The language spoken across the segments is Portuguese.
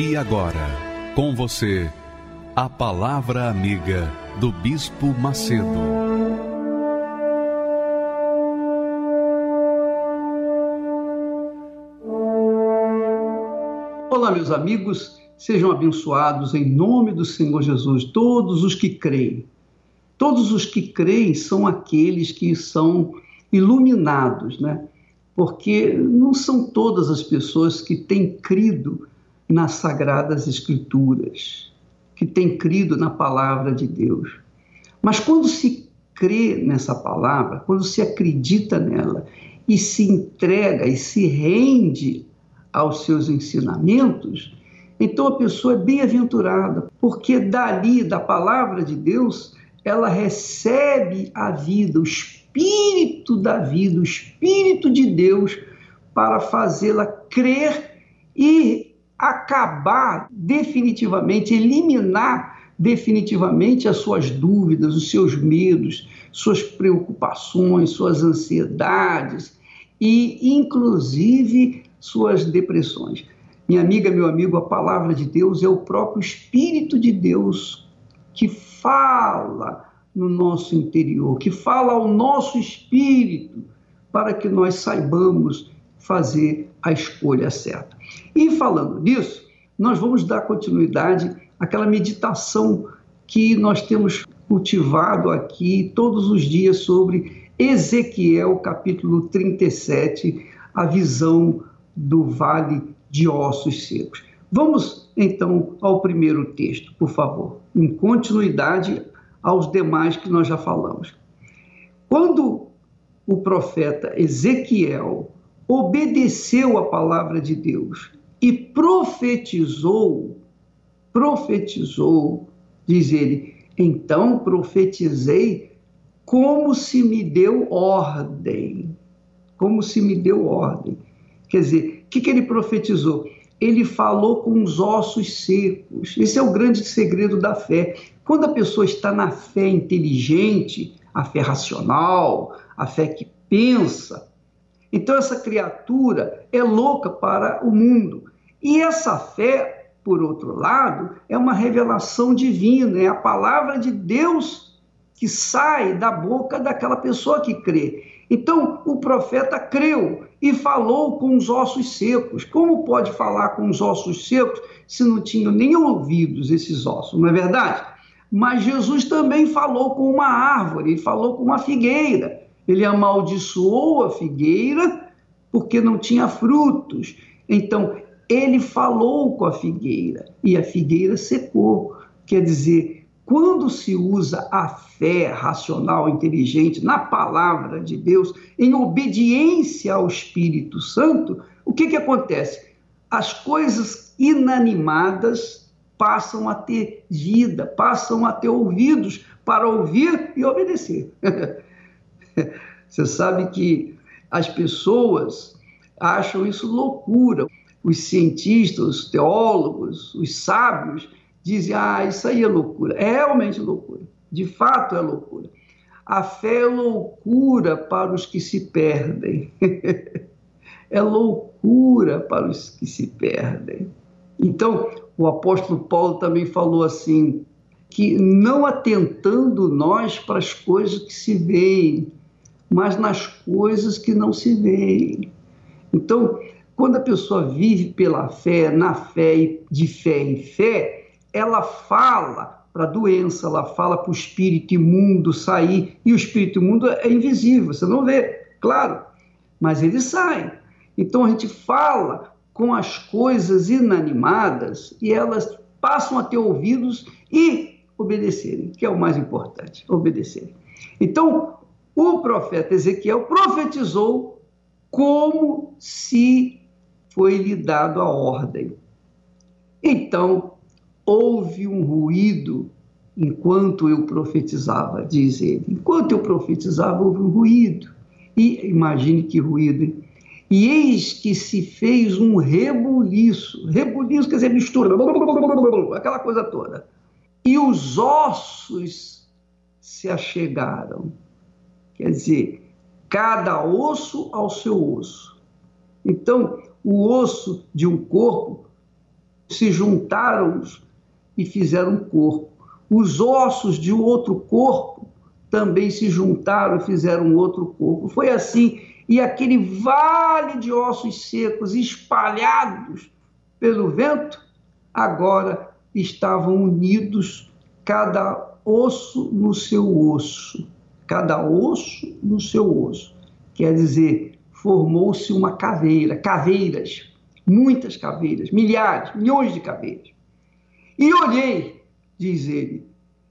E agora, com você, a Palavra Amiga do Bispo Macedo. Olá, meus amigos, sejam abençoados em nome do Senhor Jesus, todos os que creem. Todos os que creem são aqueles que são iluminados, né? Porque não são todas as pessoas que têm crido nas Sagradas Escrituras, que tem crido na palavra de Deus. Mas quando se crê nessa palavra, quando se acredita nela e se entrega e se rende aos seus ensinamentos, então a pessoa é bem-aventurada, porque dali, da palavra de Deus, ela recebe a vida, o espírito da vida, o espírito de Deus, para fazê-la crer e acabar definitivamente, eliminar definitivamente as suas dúvidas, os seus medos, suas preocupações, suas ansiedades e, inclusive, suas depressões. Minha amiga, meu amigo, a palavra de Deus é o próprio Espírito de Deus que fala no nosso interior, que fala ao nosso espírito para que nós saibamos fazer a escolha certa. E falando nisso, nós vamos dar continuidade àquela meditação que nós temos cultivado aqui todos os dias sobre Ezequiel, capítulo 37, a visão do vale de ossos secos. Vamos então ao primeiro texto, por favor, em continuidade aos demais que nós já falamos. Quando o profeta Ezequiel obedeceu a palavra de Deus e profetizou, profetizou, diz ele, então profetizei como se me deu ordem, como se me deu ordem. Quer dizer, o que, que ele profetizou? Ele falou com os ossos secos. Esse é o grande segredo da fé. Quando a pessoa está na fé inteligente, a fé racional, a fé que pensa, então, essa criatura é louca para o mundo. E essa fé, por outro lado, é uma revelação divina, é a palavra de Deus que sai da boca daquela pessoa que crê. Então, o profeta creu e falou com os ossos secos. Como pode falar com os ossos secos se não tinham nem ouvidos esses ossos, não é verdade? Mas Jesus também falou com uma árvore, falou com uma figueira ele amaldiçoou a figueira porque não tinha frutos. Então, ele falou com a figueira e a figueira secou. Quer dizer, quando se usa a fé racional, inteligente, na palavra de Deus, em obediência ao Espírito Santo, o que, que acontece? As coisas inanimadas passam a ter vida, passam a ter ouvidos para ouvir e obedecer. Você sabe que as pessoas acham isso loucura. Os cientistas, os teólogos, os sábios dizem: ah, isso aí é loucura. É realmente loucura. De fato é loucura. A fé é loucura para os que se perdem. é loucura para os que se perdem. Então, o apóstolo Paulo também falou assim: que não atentando nós para as coisas que se veem, mas nas coisas que não se veem. Então, quando a pessoa vive pela fé, na fé de fé em fé, ela fala para a doença, ela fala para o espírito imundo sair, e o espírito imundo é invisível, você não vê, claro, mas ele sai. Então a gente fala com as coisas inanimadas e elas passam a ter ouvidos e obedecerem, que é o mais importante, obedecerem. Então, o profeta Ezequiel profetizou como se foi-lhe dado a ordem. Então houve um ruído enquanto eu profetizava, diz ele. Enquanto eu profetizava, houve um ruído. E imagine que ruído, hein? E eis que se fez um rebuliço. Rebuliço quer dizer mistura, aquela coisa toda. E os ossos se achegaram. Dizer, cada osso ao seu osso. Então, o osso de um corpo se juntaram e fizeram um corpo. Os ossos de um outro corpo também se juntaram e fizeram outro corpo. Foi assim e aquele vale de ossos secos espalhados pelo vento, agora estavam unidos, cada osso no seu osso, cada osso no seu osso. Quer dizer, formou-se uma caveira, caveiras, muitas caveiras, milhares, milhões de caveiras. E olhei, diz ele,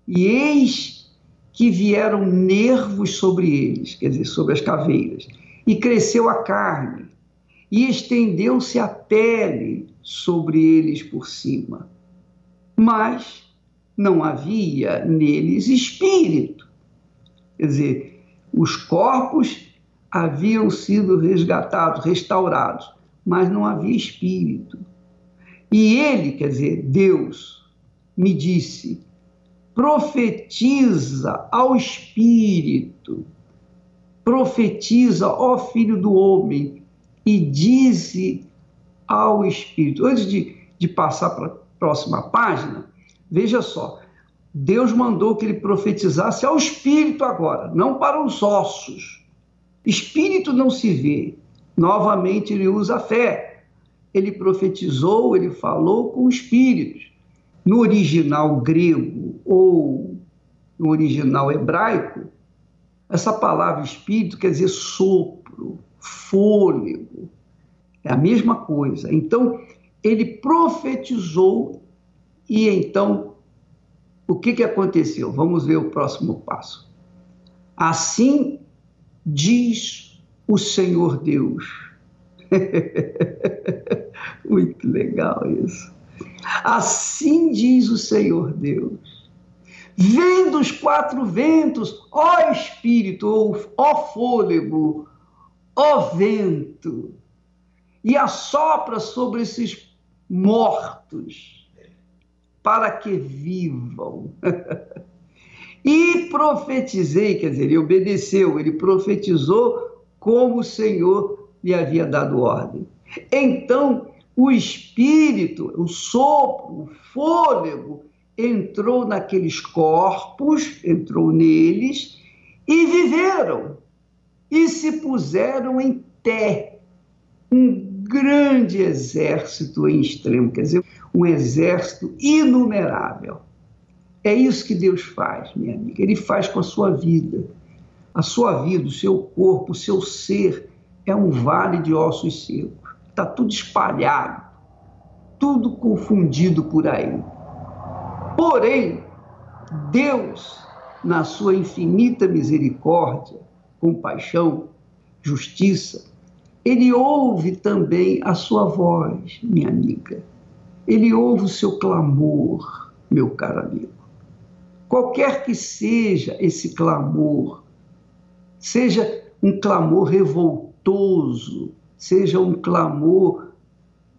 e eis que vieram nervos sobre eles, quer dizer, sobre as caveiras e cresceu a carne, e estendeu-se a pele sobre eles por cima. Mas não havia neles espírito. Quer dizer, os corpos haviam sido resgatados, restaurados, mas não havia espírito. E ele, quer dizer, Deus, me disse: profetiza ao espírito profetiza, ó filho do homem, e dize ao Espírito. Antes de, de passar para a próxima página, veja só. Deus mandou que ele profetizasse ao Espírito agora, não para os ossos. Espírito não se vê. Novamente ele usa a fé. Ele profetizou, ele falou com espíritos. No original grego ou no original hebraico, essa palavra espírito quer dizer sopro, fôlego, é a mesma coisa. Então, ele profetizou e então o que, que aconteceu? Vamos ver o próximo passo. Assim diz o Senhor Deus. Muito legal isso. Assim diz o Senhor Deus Vem dos quatro ventos, ó Espírito, ó fôlego, ó vento, e assopra sobre esses mortos, para que vivam. e profetizei, quer dizer, ele obedeceu, ele profetizou como o Senhor lhe havia dado ordem. Então, o espírito, o sopro, o fôlego, entrou naqueles corpos, entrou neles e viveram e se puseram em pé. Um grande exército em extremo, quer dizer, um exército inumerável. É isso que Deus faz, minha amiga. Ele faz com a sua vida. A sua vida, o seu corpo, o seu ser é um vale de ossos secos. Está tudo espalhado, tudo confundido por aí. Porém, Deus, na sua infinita misericórdia, compaixão, justiça, ele ouve também a sua voz, minha amiga. Ele ouve o seu clamor, meu caro amigo. Qualquer que seja esse clamor, seja um clamor revoltoso, seja um clamor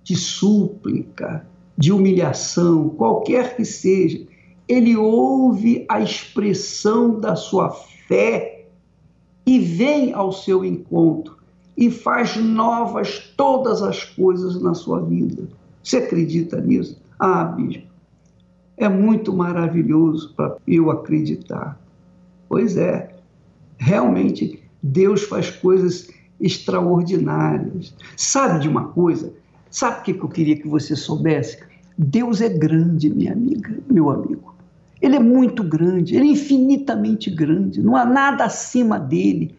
de súplica, de humilhação, qualquer que seja, ele ouve a expressão da sua fé e vem ao seu encontro e faz novas todas as coisas na sua vida. Você acredita nisso? Ah, bispo, é muito maravilhoso para eu acreditar. Pois é, realmente Deus faz coisas extraordinárias. Sabe de uma coisa? Sabe o que eu queria que você soubesse? Deus é grande, minha amiga, meu amigo. Ele é muito grande, ele é infinitamente grande, não há nada acima dele.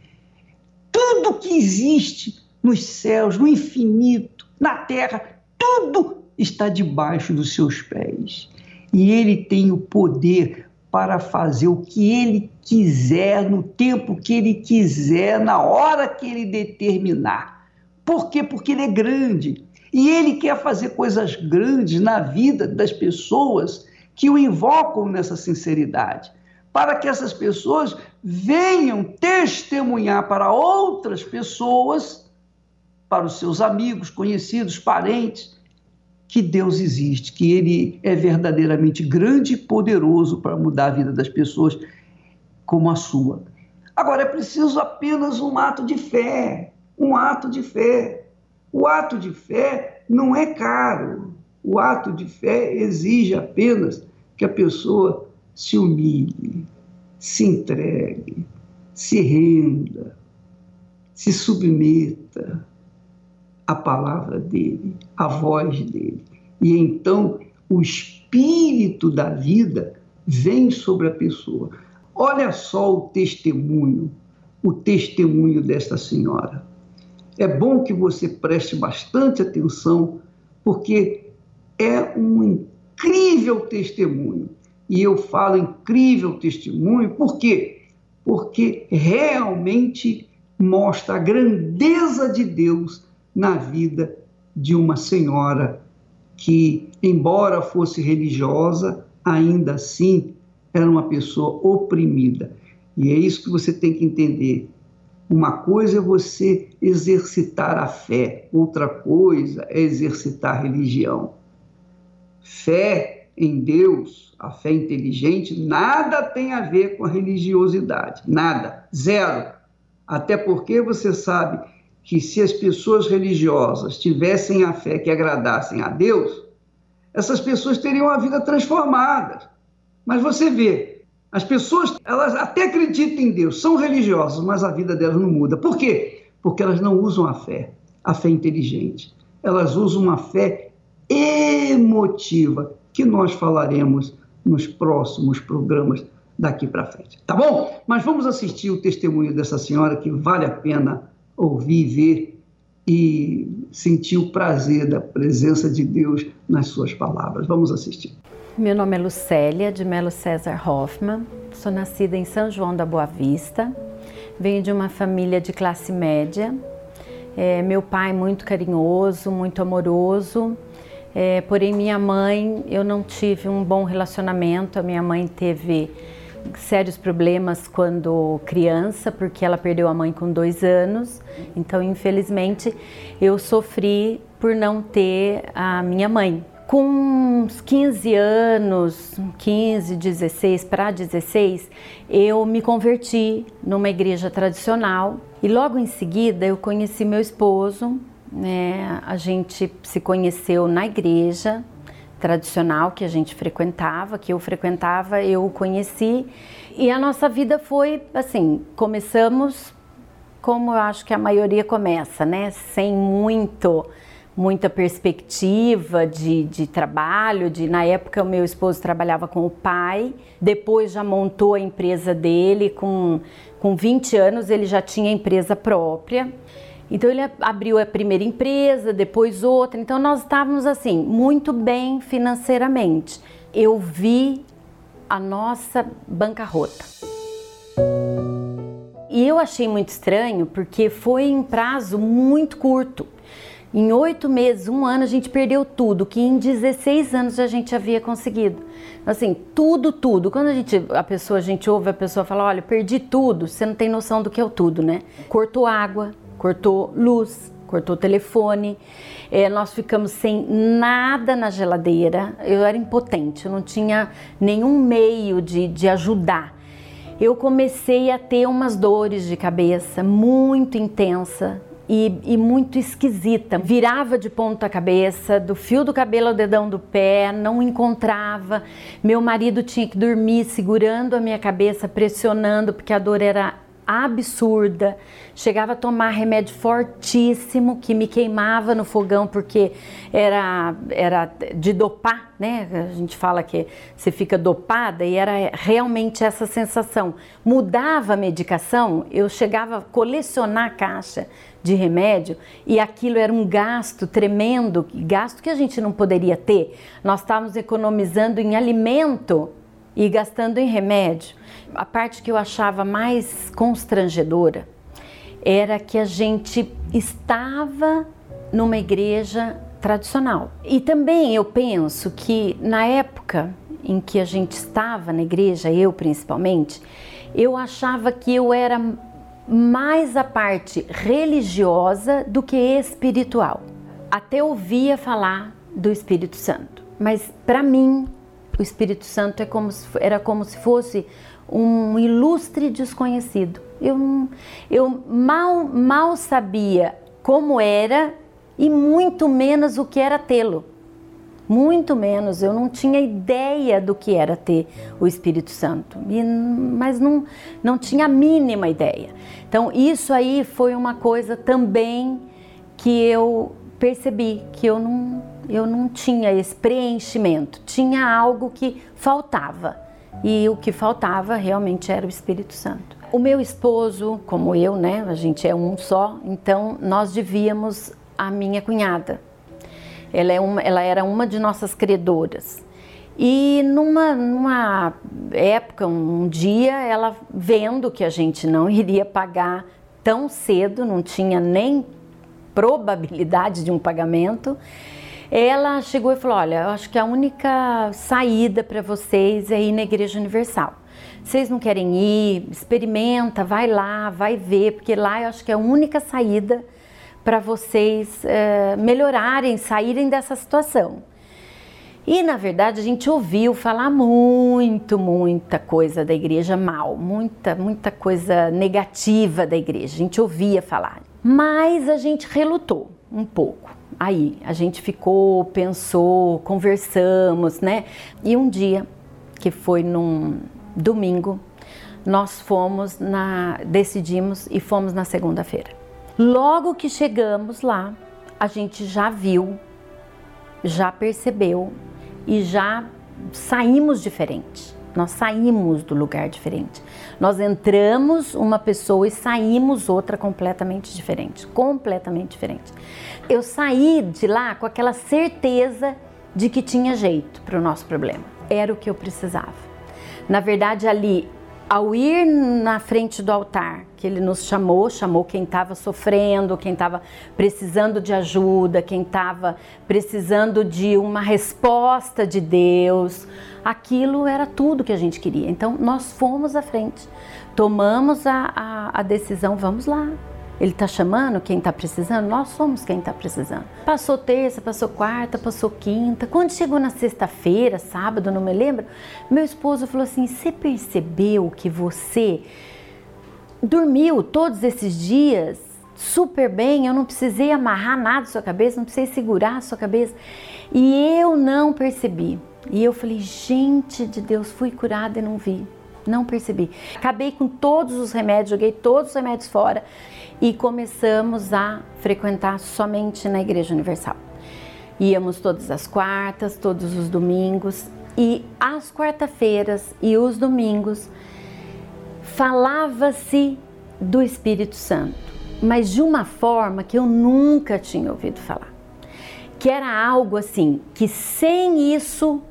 Tudo que existe nos céus, no infinito, na terra, tudo está debaixo dos seus pés. E ele tem o poder para fazer o que ele quiser, no tempo que ele quiser, na hora que ele determinar. Por quê? Porque ele é grande. E ele quer fazer coisas grandes na vida das pessoas que o invocam nessa sinceridade, para que essas pessoas venham testemunhar para outras pessoas, para os seus amigos, conhecidos, parentes, que Deus existe, que Ele é verdadeiramente grande e poderoso para mudar a vida das pessoas como a sua. Agora, é preciso apenas um ato de fé, um ato de fé. O ato de fé não é caro. O ato de fé exige apenas que a pessoa se humilhe, se entregue, se renda, se submeta à palavra dele, à voz dele. E então o espírito da vida vem sobre a pessoa. Olha só o testemunho, o testemunho desta senhora. É bom que você preste bastante atenção, porque é um incrível testemunho. E eu falo incrível testemunho, por quê? Porque realmente mostra a grandeza de Deus na vida de uma senhora que, embora fosse religiosa, ainda assim era uma pessoa oprimida. E é isso que você tem que entender. Uma coisa é você exercitar a fé, outra coisa é exercitar a religião. Fé em Deus, a fé inteligente, nada tem a ver com a religiosidade, nada, zero. Até porque você sabe que se as pessoas religiosas tivessem a fé que agradassem a Deus, essas pessoas teriam a vida transformada. Mas você vê, as pessoas, elas até acreditam em Deus, são religiosas, mas a vida delas não muda. Por quê? Porque elas não usam a fé, a fé inteligente. Elas usam uma fé emotiva, que nós falaremos nos próximos programas daqui para frente. Tá bom? Mas vamos assistir o testemunho dessa senhora que vale a pena ouvir, ver e sentir o prazer da presença de Deus nas suas palavras. Vamos assistir. Meu nome é Lucélia de Melo César Hoffman, sou nascida em São João da Boa Vista, venho de uma família de classe média. É, meu pai muito carinhoso, muito amoroso, é, porém minha mãe, eu não tive um bom relacionamento. A minha mãe teve sérios problemas quando criança, porque ela perdeu a mãe com dois anos. Então, infelizmente, eu sofri por não ter a minha mãe. Com uns 15 anos, 15, 16 para 16, eu me converti numa igreja tradicional e logo em seguida eu conheci meu esposo. Né? A gente se conheceu na igreja tradicional que a gente frequentava, que eu frequentava, eu conheci e a nossa vida foi assim: começamos como eu acho que a maioria começa, né? Sem muito muita perspectiva de, de trabalho. De, na época, o meu esposo trabalhava com o pai, depois já montou a empresa dele. Com, com 20 anos, ele já tinha empresa própria. Então, ele abriu a primeira empresa, depois outra. Então, nós estávamos assim, muito bem financeiramente. Eu vi a nossa bancarrota. E eu achei muito estranho porque foi em prazo muito curto. Em oito meses, um ano, a gente perdeu tudo, que em 16 anos a gente havia conseguido. Assim, tudo, tudo. Quando a gente, a pessoa, a gente ouve a pessoa falar, olha, perdi tudo, você não tem noção do que é o tudo, né? Cortou água, cortou luz, cortou telefone, é, nós ficamos sem nada na geladeira. Eu era impotente, eu não tinha nenhum meio de, de ajudar. Eu comecei a ter umas dores de cabeça muito intensa, e, e, muito esquisita. Virava de ponta cabeça, do fio do cabelo ao dedão do pé, não encontrava. Meu marido tinha que dormir segurando a minha cabeça, pressionando, porque a dor era absurda. Chegava a tomar remédio fortíssimo que me queimava no fogão porque era, era de dopar, né? A gente fala que você fica dopada e era realmente essa sensação. Mudava a medicação, eu chegava a colecionar a caixa de remédio e aquilo era um gasto tremendo, gasto que a gente não poderia ter. Nós estávamos economizando em alimento e gastando em remédio. A parte que eu achava mais constrangedora era que a gente estava numa igreja tradicional. E também eu penso que na época em que a gente estava na igreja, eu principalmente, eu achava que eu era mais a parte religiosa do que espiritual. Até ouvia falar do Espírito Santo, mas para mim o Espírito Santo é como se, era como se fosse um ilustre desconhecido. Eu, eu mal, mal sabia como era e muito menos o que era tê-lo. Muito menos, eu não tinha ideia do que era ter o Espírito Santo, mas não, não tinha a mínima ideia. Então, isso aí foi uma coisa também que eu percebi que eu não, eu não tinha esse preenchimento, tinha algo que faltava. E o que faltava realmente era o Espírito Santo. O meu esposo, como eu, né, a gente é um só, então nós devíamos a minha cunhada. Ela, é uma, ela era uma de nossas credoras. E numa, numa época, um dia, ela vendo que a gente não iria pagar tão cedo, não tinha nem probabilidade de um pagamento, ela chegou e falou: Olha, eu acho que a única saída para vocês é ir na Igreja Universal. Vocês não querem ir? Experimenta, vai lá, vai ver, porque lá eu acho que é a única saída para vocês é, melhorarem, saírem dessa situação. E na verdade a gente ouviu falar muito, muita coisa da igreja mal, muita, muita coisa negativa da igreja. A gente ouvia falar, mas a gente relutou um pouco. Aí a gente ficou, pensou, conversamos, né? E um dia, que foi num domingo, nós fomos na. decidimos e fomos na segunda-feira. Logo que chegamos lá, a gente já viu, já percebeu e já saímos diferente. Nós saímos do lugar diferente. Nós entramos uma pessoa e saímos outra completamente diferente, completamente diferente. Eu saí de lá com aquela certeza de que tinha jeito para o nosso problema. Era o que eu precisava. Na verdade, ali ao ir na frente do altar, que ele nos chamou, chamou quem estava sofrendo, quem estava precisando de ajuda, quem estava precisando de uma resposta de Deus, aquilo era tudo que a gente queria. Então nós fomos à frente, tomamos a, a, a decisão, vamos lá, ele está chamando quem está precisando, nós somos quem está precisando. Passou terça, passou quarta, passou quinta. Quando chegou na sexta-feira, sábado, não me lembro, meu esposo falou assim: Você percebeu que você dormiu todos esses dias super bem? Eu não precisei amarrar nada na sua cabeça, não precisei segurar a sua cabeça. E eu não percebi. E eu falei: Gente de Deus, fui curada e não vi. Não percebi. Acabei com todos os remédios, joguei todos os remédios fora e começamos a frequentar somente na Igreja Universal. Íamos todas as quartas, todos os domingos e às quarta-feiras e os domingos falava-se do Espírito Santo, mas de uma forma que eu nunca tinha ouvido falar. Que era algo assim, que sem isso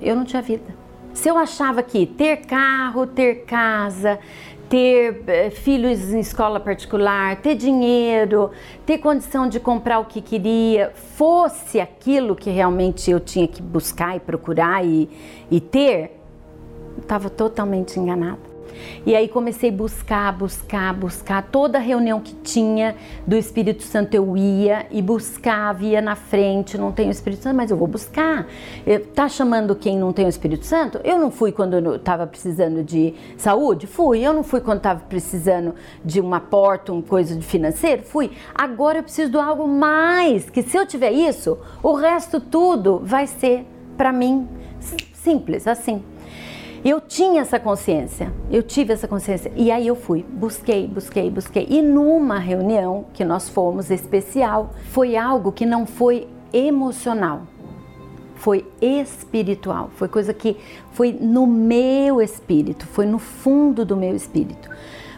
eu não tinha vida. Se eu achava que ter carro, ter casa, ter eh, filhos em escola particular, ter dinheiro, ter condição de comprar o que queria, fosse aquilo que realmente eu tinha que buscar e procurar e, e ter, estava totalmente enganada. E aí comecei a buscar, buscar, buscar. Toda reunião que tinha do Espírito Santo eu ia e buscava, ia na frente. Não tenho Espírito Santo, mas eu vou buscar. Tá chamando quem não tem o Espírito Santo? Eu não fui quando eu estava precisando de saúde? Fui. Eu não fui quando estava precisando de uma porta, uma coisa de financeiro? Fui. Agora eu preciso de algo mais, que se eu tiver isso, o resto tudo vai ser para mim simples, assim. Eu tinha essa consciência, eu tive essa consciência. E aí eu fui, busquei, busquei, busquei. E numa reunião que nós fomos especial, foi algo que não foi emocional, foi espiritual, foi coisa que foi no meu espírito, foi no fundo do meu espírito.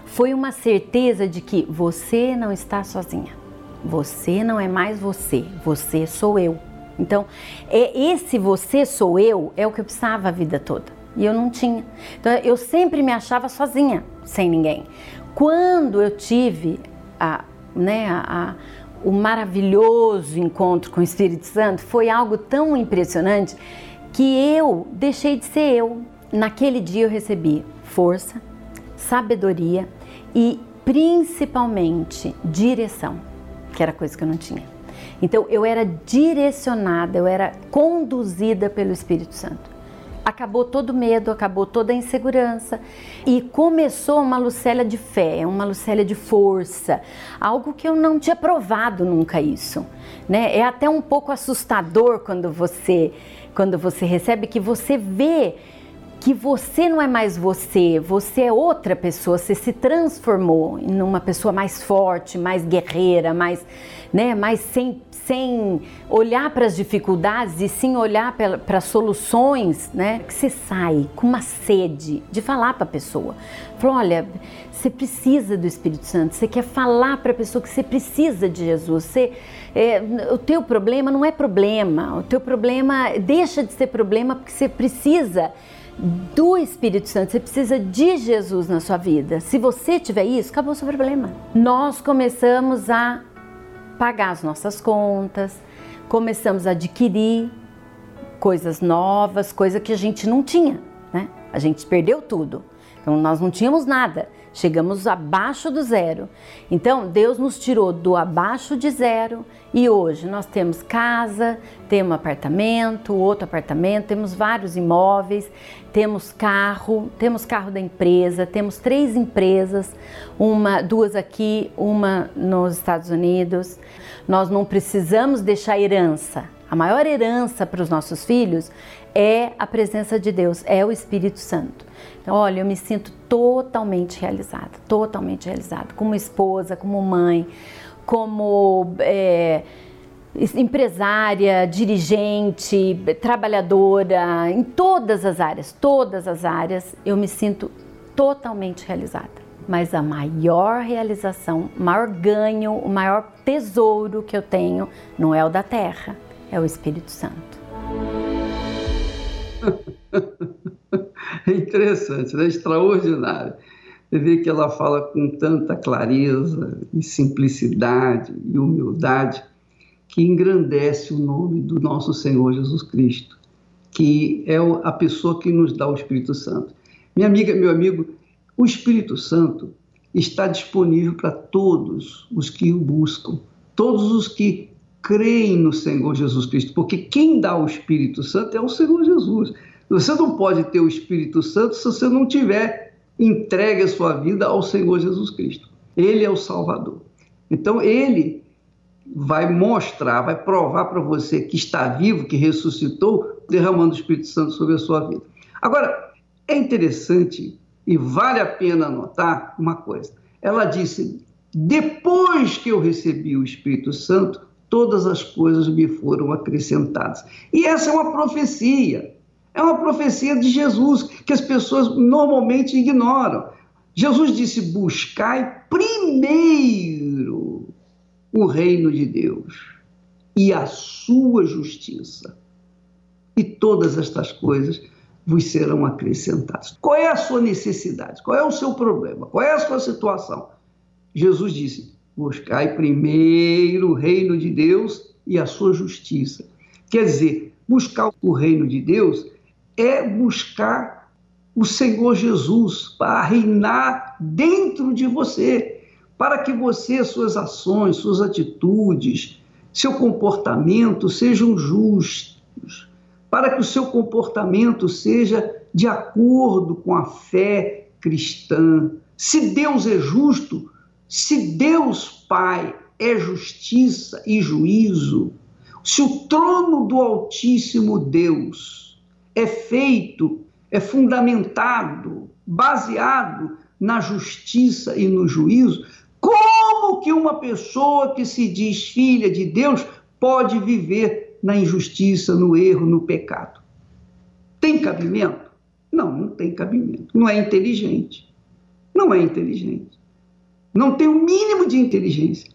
Foi uma certeza de que você não está sozinha. Você não é mais você, você sou eu. Então, é esse você sou eu é o que eu precisava a vida toda e eu não tinha. Então eu sempre me achava sozinha, sem ninguém. Quando eu tive a, né, a, a o maravilhoso encontro com o Espírito Santo foi algo tão impressionante que eu deixei de ser eu. Naquele dia eu recebi força, sabedoria e principalmente direção, que era coisa que eu não tinha. Então eu era direcionada, eu era conduzida pelo Espírito Santo. Acabou todo medo, acabou toda a insegurança e começou uma Lucélia de fé, uma Lucélia de força, algo que eu não tinha provado nunca isso, né? É até um pouco assustador quando você quando você recebe que você vê que você não é mais você, você é outra pessoa, você se transformou em uma pessoa mais forte, mais guerreira, mais, né, mais sem, sem olhar para as dificuldades e sim olhar para soluções, né? Que você sai com uma sede de falar para a pessoa. Falou, olha, você precisa do Espírito Santo, você quer falar para a pessoa que você precisa de Jesus. Você, é, o teu problema não é problema, o teu problema deixa de ser problema porque você precisa do Espírito Santo, você precisa de Jesus na sua vida. Se você tiver isso, acabou o seu problema. Nós começamos a pagar as nossas contas, começamos a adquirir coisas novas, coisa que a gente não tinha, né? A gente perdeu tudo. Então nós não tínhamos nada, chegamos abaixo do zero. Então Deus nos tirou do abaixo de zero e hoje nós temos casa, temos apartamento, outro apartamento, temos vários imóveis, temos carro, temos carro da empresa, temos três empresas, uma, duas aqui, uma nos Estados Unidos. Nós não precisamos deixar herança. A maior herança para os nossos filhos é a presença de Deus, é o Espírito Santo. Então, olha, eu me sinto totalmente realizada, totalmente realizada, como esposa, como mãe, como é, empresária, dirigente, trabalhadora, em todas as áreas, todas as áreas, eu me sinto totalmente realizada. Mas a maior realização, o maior ganho, o maior tesouro que eu tenho não é o da terra, é o Espírito Santo. É interessante, né? extraordinário. Você vê que ela fala com tanta clareza e simplicidade e humildade que engrandece o nome do nosso Senhor Jesus Cristo, que é a pessoa que nos dá o Espírito Santo. Minha amiga, meu amigo, o Espírito Santo está disponível para todos os que o buscam, todos os que creem no Senhor Jesus Cristo, porque quem dá o Espírito Santo é o Senhor Jesus. Você não pode ter o Espírito Santo se você não tiver entregue a sua vida ao Senhor Jesus Cristo. Ele é o Salvador. Então, ele vai mostrar, vai provar para você que está vivo, que ressuscitou, derramando o Espírito Santo sobre a sua vida. Agora, é interessante e vale a pena notar uma coisa. Ela disse: depois que eu recebi o Espírito Santo, todas as coisas me foram acrescentadas. E essa é uma profecia. É uma profecia de Jesus que as pessoas normalmente ignoram. Jesus disse: buscai primeiro o reino de Deus e a sua justiça, e todas estas coisas vos serão acrescentadas. Qual é a sua necessidade? Qual é o seu problema? Qual é a sua situação? Jesus disse: buscai primeiro o reino de Deus e a sua justiça. Quer dizer, buscar o reino de Deus é buscar o Senhor Jesus para reinar dentro de você, para que você, suas ações, suas atitudes, seu comportamento sejam justos, para que o seu comportamento seja de acordo com a fé cristã. Se Deus é justo, se Deus Pai é justiça e juízo, se o trono do Altíssimo Deus é feito, é fundamentado, baseado na justiça e no juízo, como que uma pessoa que se diz filha de Deus pode viver na injustiça, no erro, no pecado? Tem cabimento? Não, não tem cabimento. Não é inteligente. Não é inteligente. Não tem o um mínimo de inteligência.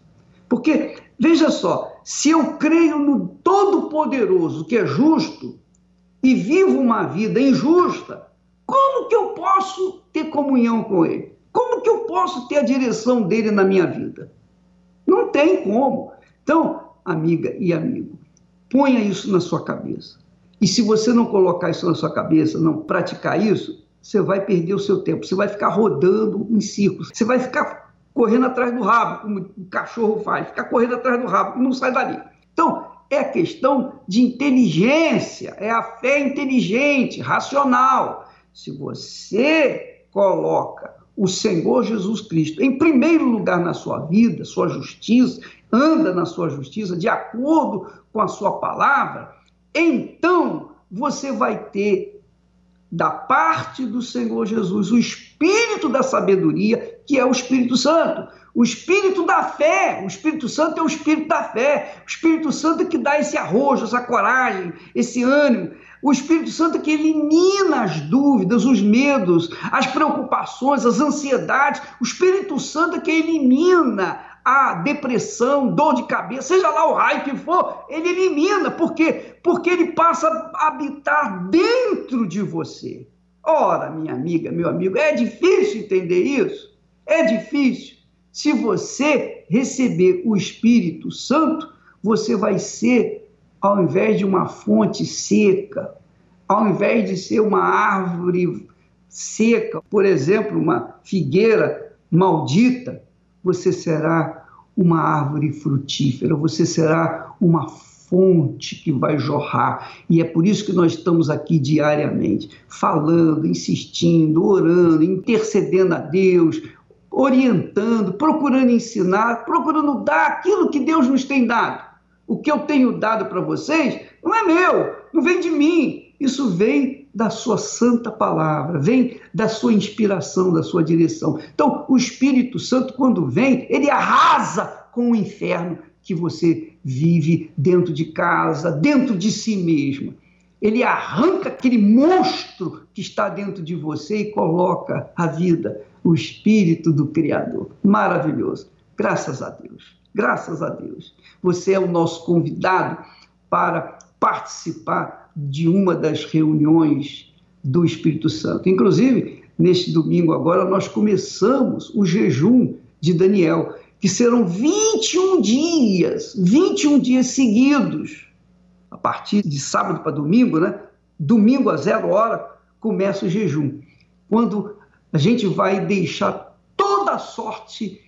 Porque, veja só, se eu creio no Todo-Poderoso, que é justo, e vivo uma vida injusta, como que eu posso ter comunhão com Ele? Como que eu posso ter a direção dele na minha vida? Não tem como. Então, amiga e amigo, ponha isso na sua cabeça. E se você não colocar isso na sua cabeça, não praticar isso, você vai perder o seu tempo, você vai ficar rodando em círculos, você vai ficar correndo atrás do rabo, como o cachorro faz, ficar correndo atrás do rabo não sai dali. Então, é questão de inteligência, é a fé inteligente, racional. Se você coloca o Senhor Jesus Cristo em primeiro lugar na sua vida, sua justiça, anda na sua justiça de acordo com a sua palavra, então você vai ter da parte do Senhor Jesus o espírito da sabedoria, que é o Espírito Santo. O espírito da fé, o Espírito Santo é o espírito da fé, o Espírito Santo é que dá esse arrojo, essa coragem, esse ânimo. O Espírito Santo é que elimina as dúvidas, os medos, as preocupações, as ansiedades. O Espírito Santo é que elimina a depressão, dor de cabeça, seja lá o raio que for, ele elimina. Por quê? Porque ele passa a habitar dentro de você. Ora, minha amiga, meu amigo, é difícil entender isso? É difícil. Se você receber o Espírito Santo, você vai ser, ao invés de uma fonte seca, ao invés de ser uma árvore seca, por exemplo, uma figueira maldita, você será uma árvore frutífera, você será uma fonte que vai jorrar. E é por isso que nós estamos aqui diariamente, falando, insistindo, orando, intercedendo a Deus, orientando, procurando ensinar, procurando dar aquilo que Deus nos tem dado. O que eu tenho dado para vocês não é meu, não vem de mim, isso vem da sua santa palavra, vem da sua inspiração, da sua direção. Então, o Espírito Santo, quando vem, ele arrasa com o inferno que você vive dentro de casa, dentro de si mesmo. Ele arranca aquele monstro que está dentro de você e coloca a vida, o Espírito do Criador. Maravilhoso. Graças a Deus. Graças a Deus. Você é o nosso convidado para participar de uma das reuniões do Espírito Santo. Inclusive, neste domingo agora, nós começamos o jejum de Daniel, que serão 21 dias, 21 dias seguidos, a partir de sábado para domingo, né? Domingo a zero hora começa o jejum, quando a gente vai deixar toda sorte,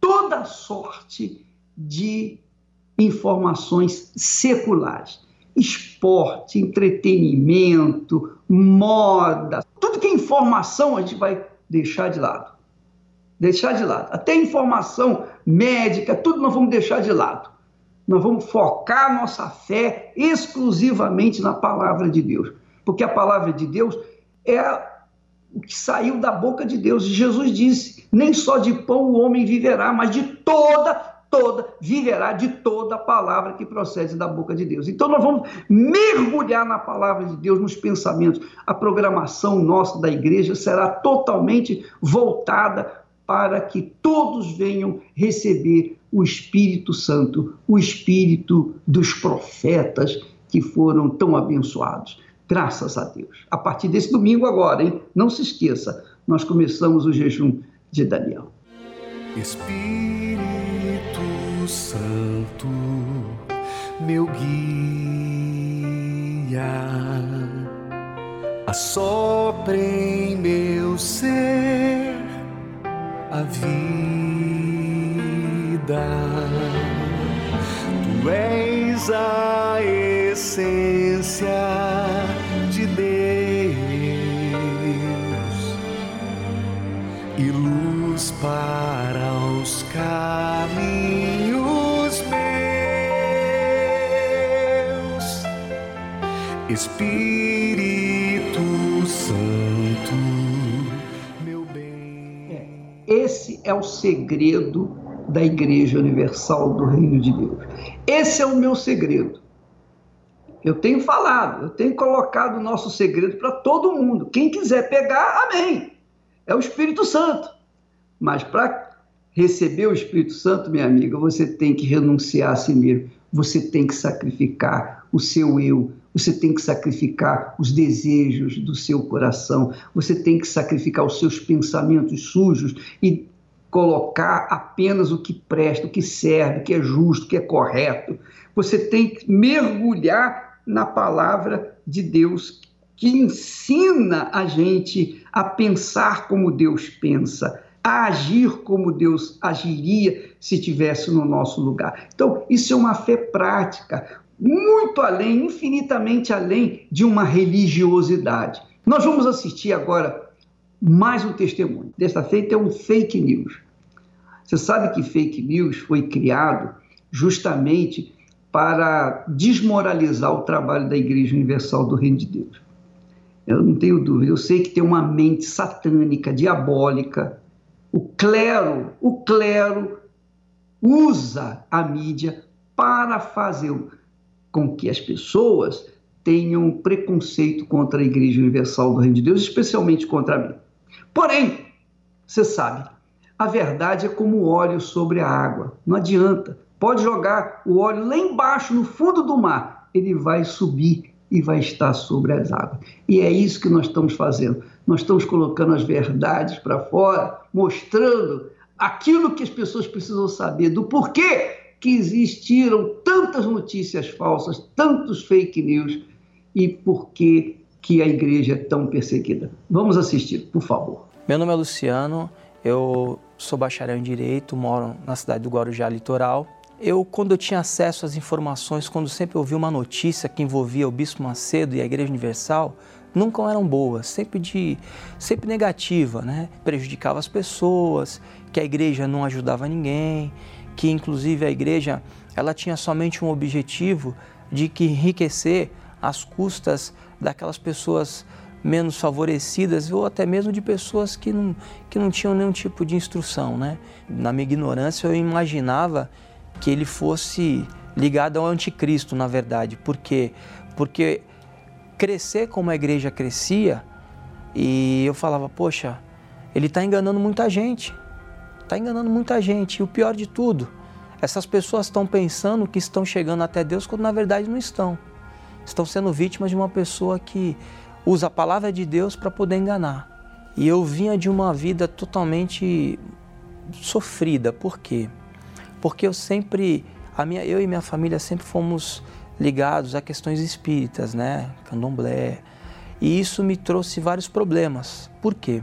toda sorte de informações seculares esporte, entretenimento, moda, tudo que é informação a gente vai deixar de lado. Deixar de lado. Até informação médica, tudo nós vamos deixar de lado. Nós vamos focar nossa fé exclusivamente na palavra de Deus. Porque a palavra de Deus é o que saiu da boca de Deus. E Jesus disse: nem só de pão o homem viverá, mas de toda toda, viverá de toda a palavra que procede da boca de Deus. Então nós vamos mergulhar na palavra de Deus, nos pensamentos. A programação nossa da igreja será totalmente voltada para que todos venham receber o Espírito Santo, o Espírito dos profetas que foram tão abençoados. Graças a Deus. A partir desse domingo agora, hein? Não se esqueça, nós começamos o jejum de Daniel. Espírito Santo, meu guia, assopre em meu ser a vida. Tu és a essência de Deus e luz para os caminhos. Espírito é o segredo da Igreja Universal do Reino de Deus. Esse é o meu segredo. Eu tenho falado, eu tenho colocado o nosso segredo para todo mundo. Quem quiser pegar, amém. É o Espírito Santo. Mas para receber o Espírito Santo, minha amiga, você tem que renunciar a si mesmo. Você tem que sacrificar o seu eu, você tem que sacrificar os desejos do seu coração, você tem que sacrificar os seus pensamentos sujos e colocar apenas o que presta, o que serve, o que é justo, o que é correto. Você tem que mergulhar na palavra de Deus que ensina a gente a pensar como Deus pensa, a agir como Deus agiria se estivesse no nosso lugar. Então, isso é uma fé prática, muito além, infinitamente além de uma religiosidade. Nós vamos assistir agora mais um testemunho. Desta feita é um fake news. Você sabe que fake news foi criado justamente para desmoralizar o trabalho da Igreja Universal do Reino de Deus. Eu não tenho dúvida, eu sei que tem uma mente satânica, diabólica. O clero, o clero usa a mídia para fazer com que as pessoas tenham preconceito contra a Igreja Universal do Reino de Deus, especialmente contra mim. Porém, você sabe, a verdade é como óleo sobre a água. Não adianta. Pode jogar o óleo lá embaixo, no fundo do mar, ele vai subir e vai estar sobre as águas. E é isso que nós estamos fazendo. Nós estamos colocando as verdades para fora, mostrando aquilo que as pessoas precisam saber do porquê que existiram tantas notícias falsas, tantos fake news e por que que a igreja é tão perseguida. Vamos assistir, por favor. Meu nome é Luciano, eu sou bacharel em Direito, moro na cidade do Guarujá Litoral. Eu, quando eu tinha acesso às informações, quando sempre ouvi uma notícia que envolvia o Bispo Macedo e a Igreja Universal, nunca eram boas, sempre de sempre negativa, né? Prejudicava as pessoas, que a igreja não ajudava ninguém, que inclusive a igreja ela tinha somente um objetivo de que enriquecer às custas daquelas pessoas menos favorecidas ou até mesmo de pessoas que não, que não tinham nenhum tipo de instrução. Né? Na minha ignorância, eu imaginava que ele fosse ligado ao anticristo, na verdade. Por quê? Porque crescer como a igreja crescia, e eu falava, poxa, ele está enganando muita gente. Está enganando muita gente. E o pior de tudo, essas pessoas estão pensando que estão chegando até Deus quando na verdade não estão. Estão sendo vítimas de uma pessoa que usa a palavra de Deus para poder enganar. E eu vinha de uma vida totalmente sofrida. Por quê? Porque eu sempre, a minha, eu e minha família sempre fomos ligados a questões espíritas, né? Candomblé. E isso me trouxe vários problemas. Por quê?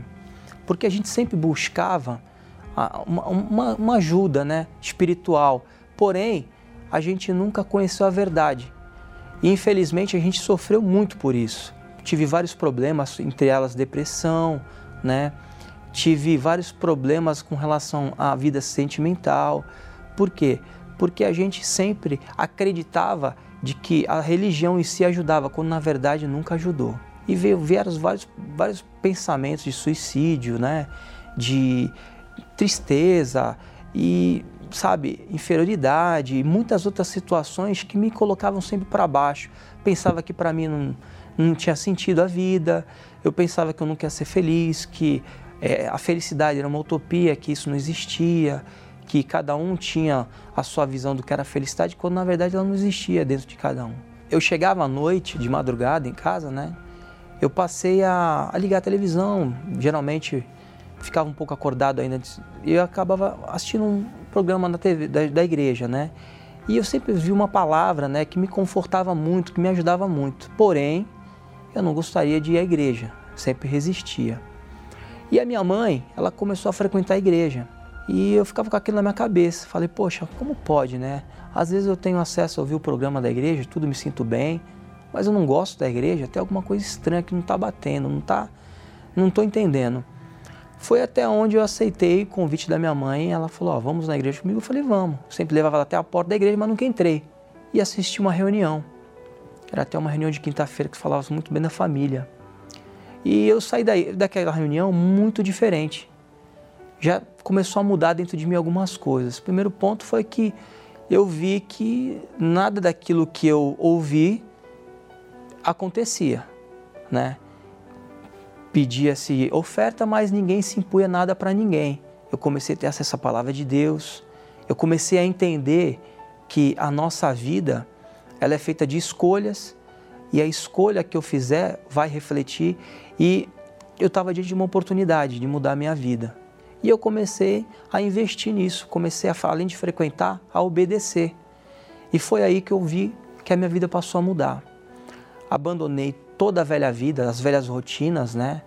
Porque a gente sempre buscava uma, uma, uma ajuda né? espiritual. Porém, a gente nunca conheceu a verdade. E infelizmente a gente sofreu muito por isso tive vários problemas, entre elas depressão, né? Tive vários problemas com relação à vida sentimental. Por quê? Porque a gente sempre acreditava de que a religião em si ajudava, quando na verdade nunca ajudou. E veio, vieram vários, vários pensamentos de suicídio, né? de tristeza e, sabe, inferioridade e muitas outras situações que me colocavam sempre para baixo. Pensava que para mim não, não tinha sentido a vida, eu pensava que eu não queria ser feliz, que é, a felicidade era uma utopia, que isso não existia, que cada um tinha a sua visão do que era felicidade, quando na verdade ela não existia dentro de cada um. Eu chegava à noite, de madrugada, em casa, né? Eu passei a, a ligar a televisão, geralmente ficava um pouco acordado ainda, e eu acabava assistindo um programa na TV da, da igreja, né? E eu sempre vi uma palavra, né, que me confortava muito, que me ajudava muito. Porém, eu não gostaria de ir à igreja, sempre resistia. E a minha mãe, ela começou a frequentar a igreja. E eu ficava com aquilo na minha cabeça. Falei, poxa, como pode, né? Às vezes eu tenho acesso a ouvir o programa da igreja, tudo me sinto bem, mas eu não gosto da igreja, tem alguma coisa estranha que não está batendo, não está, não estou entendendo. Foi até onde eu aceitei o convite da minha mãe. Ela falou: oh, vamos na igreja comigo. Eu falei: vamos. Sempre levava até a porta da igreja, mas nunca entrei. E assisti uma reunião. Era até uma reunião de quinta-feira que falava muito bem da família. E eu saí daí, daquela reunião muito diferente. Já começou a mudar dentro de mim algumas coisas. O primeiro ponto foi que eu vi que nada daquilo que eu ouvi acontecia, né? Pedia-se oferta, mas ninguém se impunha nada para ninguém. Eu comecei a ter acesso à palavra de Deus. Eu comecei a entender que a nossa vida ela é feita de escolhas e a escolha que eu fizer vai refletir e eu estava diante de uma oportunidade de mudar a minha vida. E eu comecei a investir nisso, comecei a, além de frequentar, a obedecer. E foi aí que eu vi que a minha vida passou a mudar. Abandonei toda a velha vida, as velhas rotinas, né?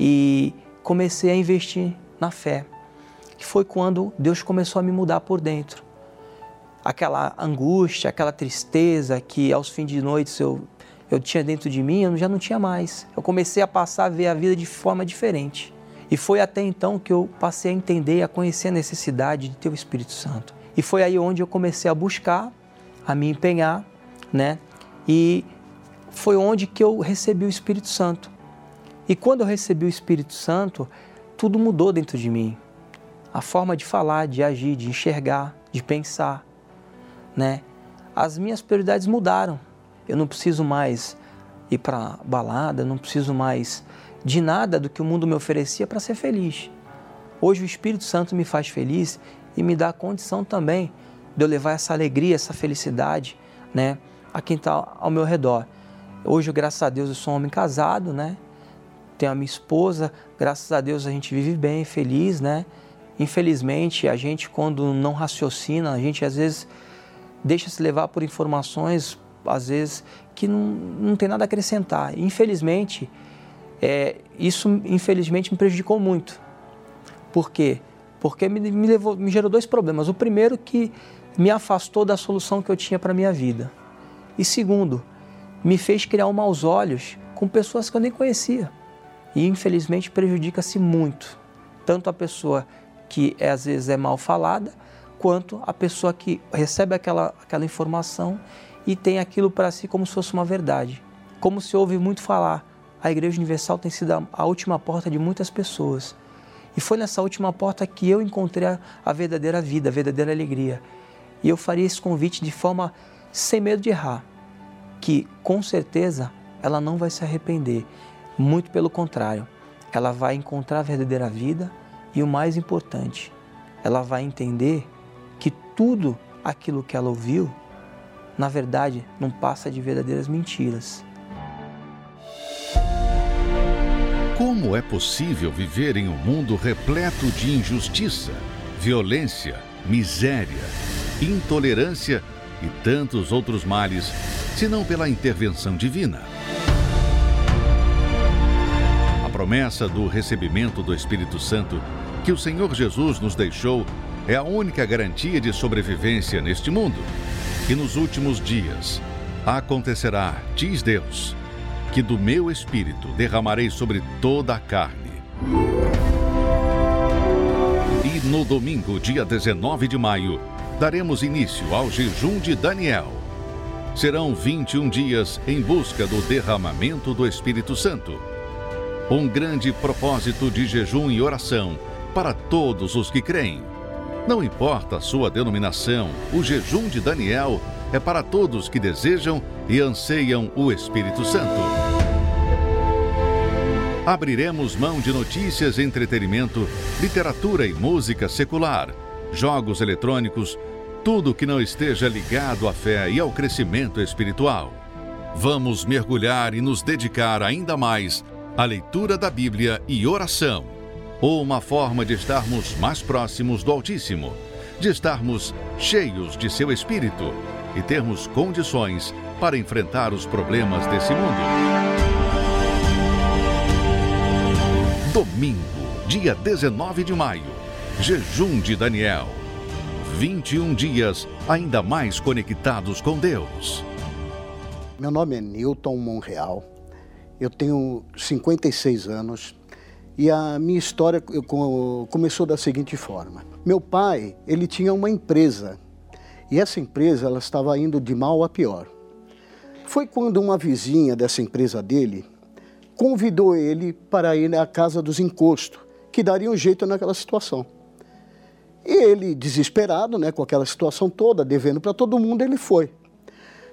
E comecei a investir na fé. Que foi quando Deus começou a me mudar por dentro. Aquela angústia, aquela tristeza que aos fins de noite eu, eu tinha dentro de mim, eu já não tinha mais. Eu comecei a passar a ver a vida de forma diferente. E foi até então que eu passei a entender e a conhecer a necessidade de ter o Espírito Santo. E foi aí onde eu comecei a buscar, a me empenhar, né? E foi onde que eu recebi o Espírito Santo. E quando eu recebi o Espírito Santo, tudo mudou dentro de mim. A forma de falar, de agir, de enxergar, de pensar, né? As minhas prioridades mudaram. Eu não preciso mais ir para balada, não preciso mais de nada do que o mundo me oferecia para ser feliz. Hoje o Espírito Santo me faz feliz e me dá a condição também de eu levar essa alegria, essa felicidade, né, a quem está ao meu redor. Hoje, graças a Deus, eu sou um homem casado, né? Tenho a minha esposa, graças a Deus a gente vive bem, feliz, né? Infelizmente, a gente quando não raciocina, a gente às vezes deixa se levar por informações, às vezes que não, não tem nada a acrescentar. Infelizmente, é, isso infelizmente me prejudicou muito. Por quê? Porque me, me, levou, me gerou dois problemas. O primeiro que me afastou da solução que eu tinha para minha vida. E segundo, me fez criar um maus olhos com pessoas que eu nem conhecia. E infelizmente prejudica-se muito, tanto a pessoa que às vezes é mal falada, quanto a pessoa que recebe aquela, aquela informação e tem aquilo para si como se fosse uma verdade. Como se ouve muito falar, a Igreja Universal tem sido a, a última porta de muitas pessoas. E foi nessa última porta que eu encontrei a, a verdadeira vida, a verdadeira alegria. E eu faria esse convite de forma sem medo de errar, que com certeza ela não vai se arrepender. Muito pelo contrário, ela vai encontrar a verdadeira vida e o mais importante, ela vai entender que tudo aquilo que ela ouviu, na verdade, não passa de verdadeiras mentiras. Como é possível viver em um mundo repleto de injustiça, violência, miséria, intolerância e tantos outros males, se não pela intervenção divina? A promessa do recebimento do Espírito Santo que o Senhor Jesus nos deixou é a única garantia de sobrevivência neste mundo. E nos últimos dias acontecerá, diz Deus, que do meu espírito derramarei sobre toda a carne. E no domingo, dia 19 de maio, daremos início ao jejum de Daniel. Serão 21 dias em busca do derramamento do Espírito Santo. Um grande propósito de jejum e oração para todos os que creem. Não importa a sua denominação, o jejum de Daniel é para todos que desejam e anseiam o Espírito Santo. Abriremos mão de notícias, entretenimento, literatura e música secular, jogos eletrônicos, tudo que não esteja ligado à fé e ao crescimento espiritual. Vamos mergulhar e nos dedicar ainda mais à leitura da Bíblia e oração, ou uma forma de estarmos mais próximos do Altíssimo, de estarmos cheios de seu Espírito e termos condições para enfrentar os problemas desse mundo. Domingo, dia 19 de maio, Jejum de Daniel. 21 dias ainda mais conectados com Deus. Meu nome é Newton Monreal, eu tenho 56 anos e a minha história começou da seguinte forma. Meu pai, ele tinha uma empresa e essa empresa ela estava indo de mal a pior. Foi quando uma vizinha dessa empresa dele convidou ele para ir à casa dos encostos, que daria um jeito naquela situação. E ele, desesperado, né, com aquela situação toda, devendo para todo mundo, ele foi.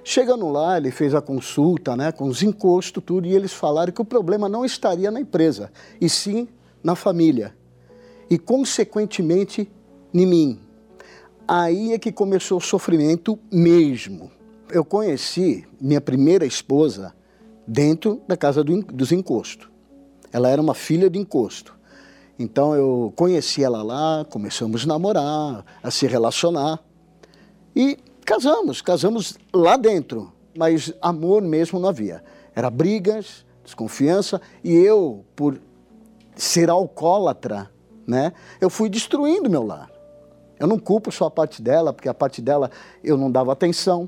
Chegando lá, ele fez a consulta né, com os encostos, tudo, e eles falaram que o problema não estaria na empresa, e sim na família. E, consequentemente, em mim, aí é que começou o sofrimento mesmo. Eu conheci minha primeira esposa dentro da casa do, dos encostos. Ela era uma filha de encosto. Então eu conheci ela lá, começamos a namorar, a se relacionar e casamos, casamos lá dentro, mas amor mesmo não havia. Era brigas, desconfiança e eu, por ser alcoólatra, né, eu fui destruindo meu lar. Eu não culpo só a parte dela, porque a parte dela eu não dava atenção.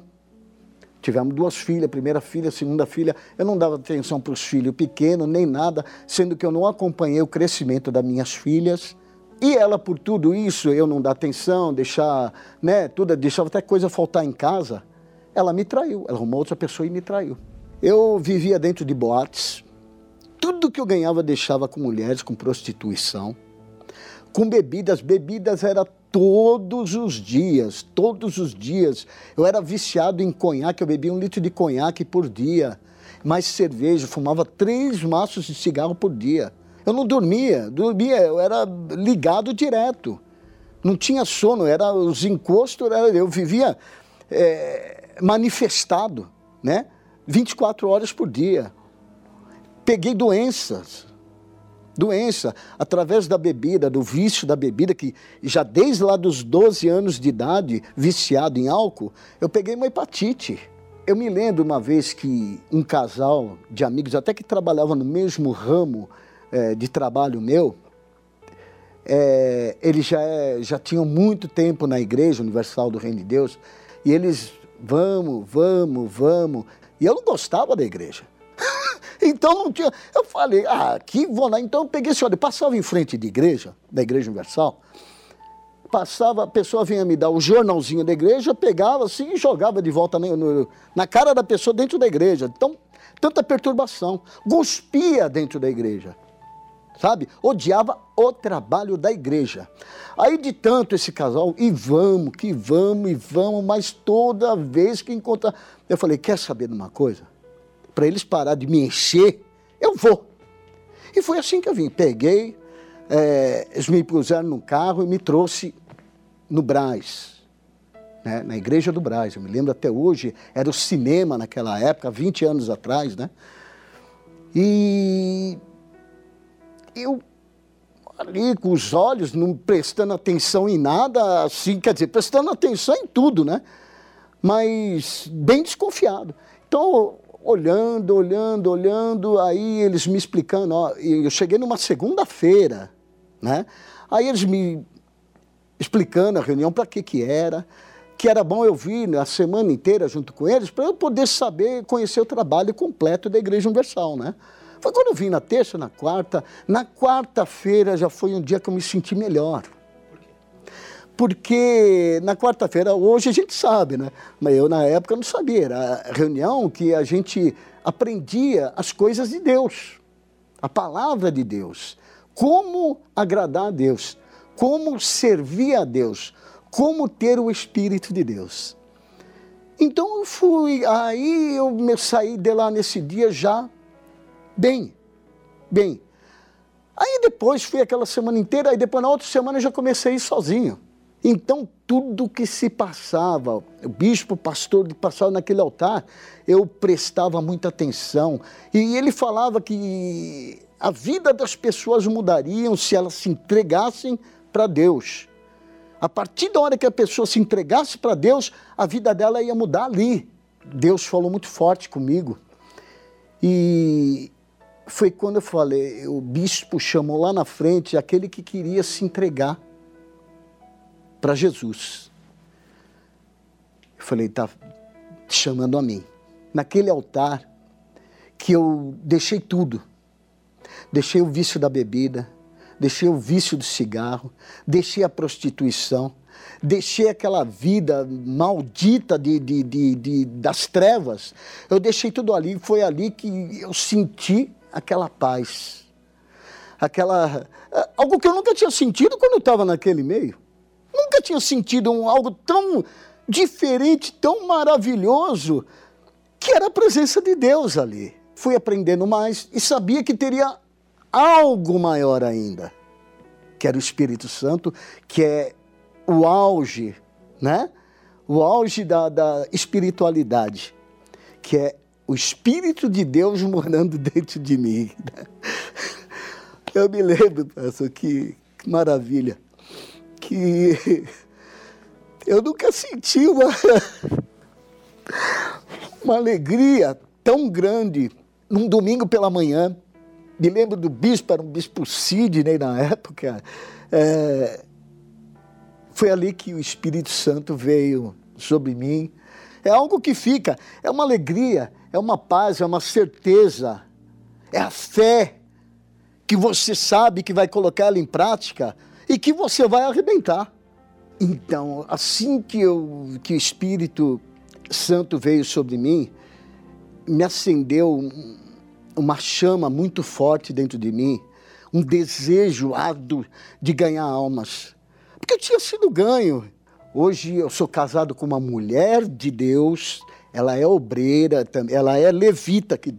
Tivemos duas filhas, primeira filha, segunda filha. Eu não dava atenção para os filhos pequenos, nem nada, sendo que eu não acompanhei o crescimento das minhas filhas. E ela, por tudo isso, eu não dar atenção, deixar, né, tudo, deixava até coisa faltar em casa, ela me traiu. Ela arrumou outra pessoa e me traiu. Eu vivia dentro de boates. Tudo que eu ganhava deixava com mulheres, com prostituição, com bebidas. Bebidas era todos os dias, todos os dias. Eu era viciado em conhaque, eu bebia um litro de conhaque por dia, mais cerveja, fumava três maços de cigarro por dia. Eu não dormia, dormia, eu era ligado direto. Não tinha sono, era os encostos, era, eu vivia é, manifestado, né? 24 horas por dia. Peguei doenças, doença através da bebida, do vício da bebida, que já desde lá dos 12 anos de idade, viciado em álcool, eu peguei uma hepatite. Eu me lembro uma vez que um casal de amigos, até que trabalhava no mesmo ramo é, de trabalho meu, é, eles já, é, já tinham muito tempo na Igreja Universal do Reino de Deus, e eles, vamos, vamos, vamos. E eu não gostava da igreja. Então não tinha. Eu falei, ah, que vou lá. Então eu peguei esse olho, passava em frente de igreja, da Igreja Universal, passava, a pessoa vinha me dar o jornalzinho da igreja, pegava assim e jogava de volta no, no, na cara da pessoa dentro da igreja. Então, tanta perturbação. Guspia dentro da igreja. Sabe? Odiava o trabalho da igreja. Aí de tanto esse casal, e vamos, que vamos, e vamos, mas toda vez que encontra. Eu falei, quer saber de uma coisa? para eles parar de me encher, eu vou. E foi assim que eu vim. Peguei, é, eles me puseram no carro e me trouxe no Braz, né, na igreja do Braz. Eu me lembro até hoje, era o cinema naquela época, 20 anos atrás, né? E eu ali com os olhos, não prestando atenção em nada, assim, quer dizer, prestando atenção em tudo, né? Mas bem desconfiado. Então, olhando, olhando, olhando, aí eles me explicando, ó, eu cheguei numa segunda-feira, né? Aí eles me explicando a reunião para que que era, que era bom eu vir a semana inteira junto com eles para eu poder saber, conhecer o trabalho completo da Igreja Universal, né? Foi quando eu vim na terça, na quarta, na quarta-feira já foi um dia que eu me senti melhor porque na quarta-feira, hoje a gente sabe, né? Mas eu na época não sabia. Era a reunião que a gente aprendia as coisas de Deus, a palavra de Deus, como agradar a Deus, como servir a Deus, como ter o Espírito de Deus. Então eu fui, aí eu saí de lá nesse dia já bem, bem. Aí depois fui aquela semana inteira, aí depois na outra semana eu já comecei a ir sozinho. Então, tudo que se passava, o bispo, o pastor que passava naquele altar, eu prestava muita atenção. E ele falava que a vida das pessoas mudariam se elas se entregassem para Deus. A partir da hora que a pessoa se entregasse para Deus, a vida dela ia mudar ali. Deus falou muito forte comigo. E foi quando eu falei, o bispo chamou lá na frente aquele que queria se entregar para Jesus. Eu falei, está chamando a mim. Naquele altar que eu deixei tudo. Deixei o vício da bebida, deixei o vício do cigarro, deixei a prostituição, deixei aquela vida maldita de, de, de, de, das trevas. Eu deixei tudo ali. Foi ali que eu senti aquela paz. Aquela. Algo que eu nunca tinha sentido quando eu estava naquele meio. Nunca tinha sentido um, algo tão diferente, tão maravilhoso, que era a presença de Deus ali. Fui aprendendo mais e sabia que teria algo maior ainda, que era o Espírito Santo, que é o auge, né? O auge da, da espiritualidade, que é o Espírito de Deus morando dentro de mim. Eu me lembro, pastor, que, que maravilha, que eu nunca senti uma, uma alegria tão grande num domingo pela manhã. Me lembro do bispo, era um bispo Sidney na época. É, foi ali que o Espírito Santo veio sobre mim. É algo que fica, é uma alegria, é uma paz, é uma certeza, é a fé que você sabe que vai colocar ela em prática e que você vai arrebentar. Então, assim que, eu, que o Espírito Santo veio sobre mim, me acendeu uma chama muito forte dentro de mim, um desejo árduo de ganhar almas. Porque eu tinha sido ganho. Hoje eu sou casado com uma mulher de Deus, ela é obreira, ela é levita que,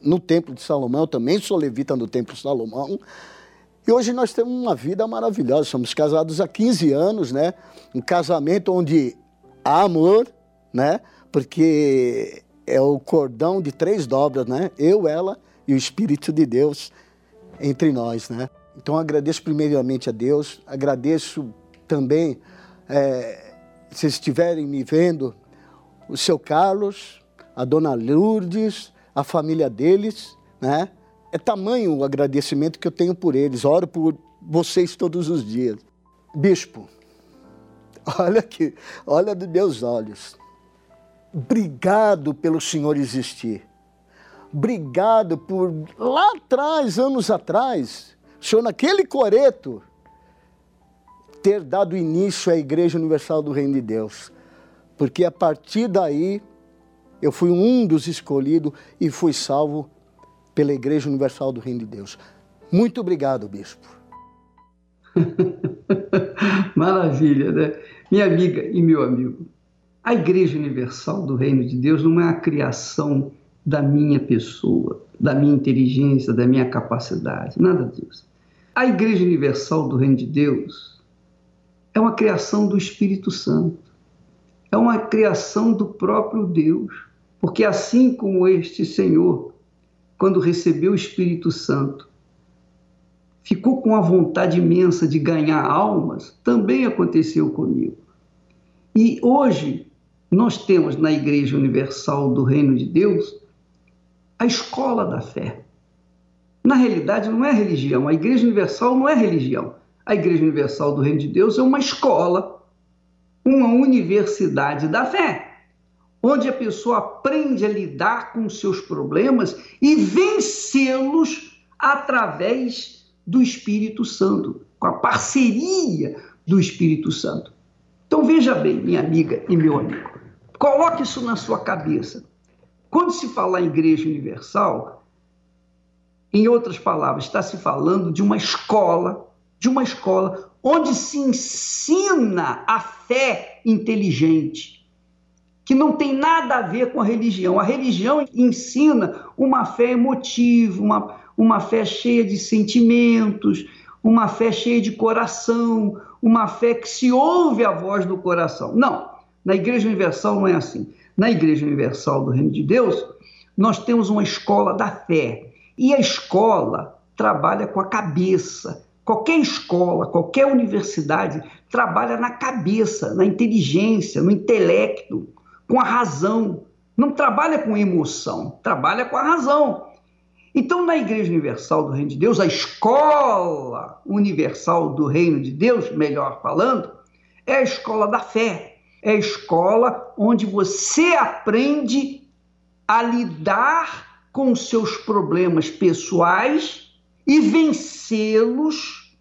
no Templo de Salomão, eu também sou levita no Templo de Salomão. E hoje nós temos uma vida maravilhosa, somos casados há 15 anos, né? Um casamento onde há amor, né? Porque é o cordão de três dobras, né? Eu, ela e o Espírito de Deus entre nós, né? Então agradeço primeiramente a Deus, agradeço também, é, se estiverem me vendo, o seu Carlos, a dona Lourdes, a família deles, né? É tamanho o agradecimento que eu tenho por eles. Oro por vocês todos os dias. Bispo, olha aqui, olha dos meus olhos. Obrigado pelo Senhor existir. Obrigado por lá atrás, anos atrás, o Senhor naquele coreto ter dado início à Igreja Universal do Reino de Deus porque a partir daí eu fui um dos escolhidos e fui salvo pela Igreja Universal do Reino de Deus. Muito obrigado, bispo. Maravilha, né? Minha amiga e meu amigo, a Igreja Universal do Reino de Deus não é a criação da minha pessoa, da minha inteligência, da minha capacidade, nada disso. A Igreja Universal do Reino de Deus é uma criação do Espírito Santo é uma criação do próprio Deus. Porque assim como este Senhor, quando recebeu o Espírito Santo, ficou com a vontade imensa de ganhar almas, também aconteceu comigo. E hoje nós temos na Igreja Universal do Reino de Deus a escola da fé. Na realidade, não é religião. A Igreja Universal não é religião. A Igreja Universal do Reino de Deus é uma escola uma universidade da fé, onde a pessoa aprende a lidar com seus problemas e vencê-los através do Espírito Santo, com a parceria do Espírito Santo. Então veja bem, minha amiga e meu amigo, coloque isso na sua cabeça. Quando se fala em Igreja Universal, em outras palavras, está se falando de uma escola, de uma escola onde se ensina a fé inteligente, que não tem nada a ver com a religião. A religião ensina uma fé emotiva, uma, uma fé cheia de sentimentos, uma fé cheia de coração, uma fé que se ouve a voz do coração. Não, na Igreja Universal não é assim. Na Igreja Universal do Reino de Deus, nós temos uma escola da fé. E a escola trabalha com a cabeça, Qualquer escola, qualquer universidade trabalha na cabeça, na inteligência, no intelecto, com a razão. Não trabalha com emoção, trabalha com a razão. Então, na Igreja Universal do Reino de Deus, a escola universal do Reino de Deus, melhor falando, é a escola da fé. É a escola onde você aprende a lidar com seus problemas pessoais e vencê-los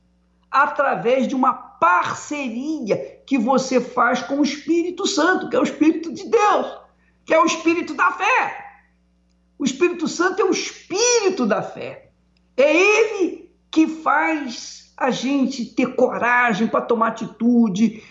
através de uma parceria que você faz com o Espírito Santo, que é o Espírito de Deus, que é o Espírito da fé. O Espírito Santo é o Espírito da fé. É ele que faz a gente ter coragem para tomar atitude,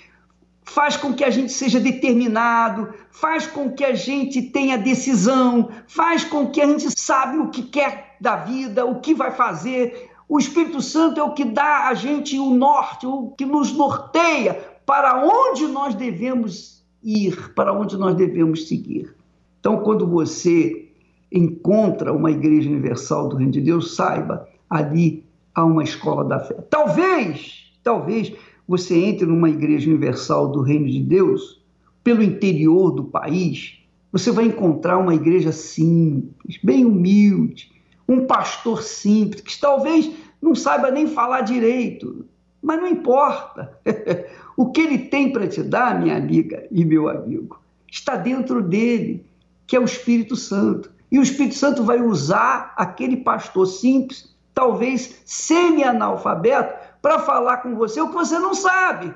faz com que a gente seja determinado, faz com que a gente tenha decisão, faz com que a gente sabe o que quer da vida, o que vai fazer. O Espírito Santo é o que dá a gente o norte, o que nos norteia para onde nós devemos ir, para onde nós devemos seguir. Então, quando você encontra uma igreja universal do Reino de Deus, saiba, ali a uma escola da fé. Talvez, talvez você entre numa igreja universal do Reino de Deus, pelo interior do país, você vai encontrar uma igreja simples, bem humilde, um pastor simples, que talvez não saiba nem falar direito, mas não importa. o que ele tem para te dar, minha amiga e meu amigo, está dentro dele, que é o Espírito Santo. E o Espírito Santo vai usar aquele pastor simples, talvez semi-analfabeto, para falar com você o que você não sabe,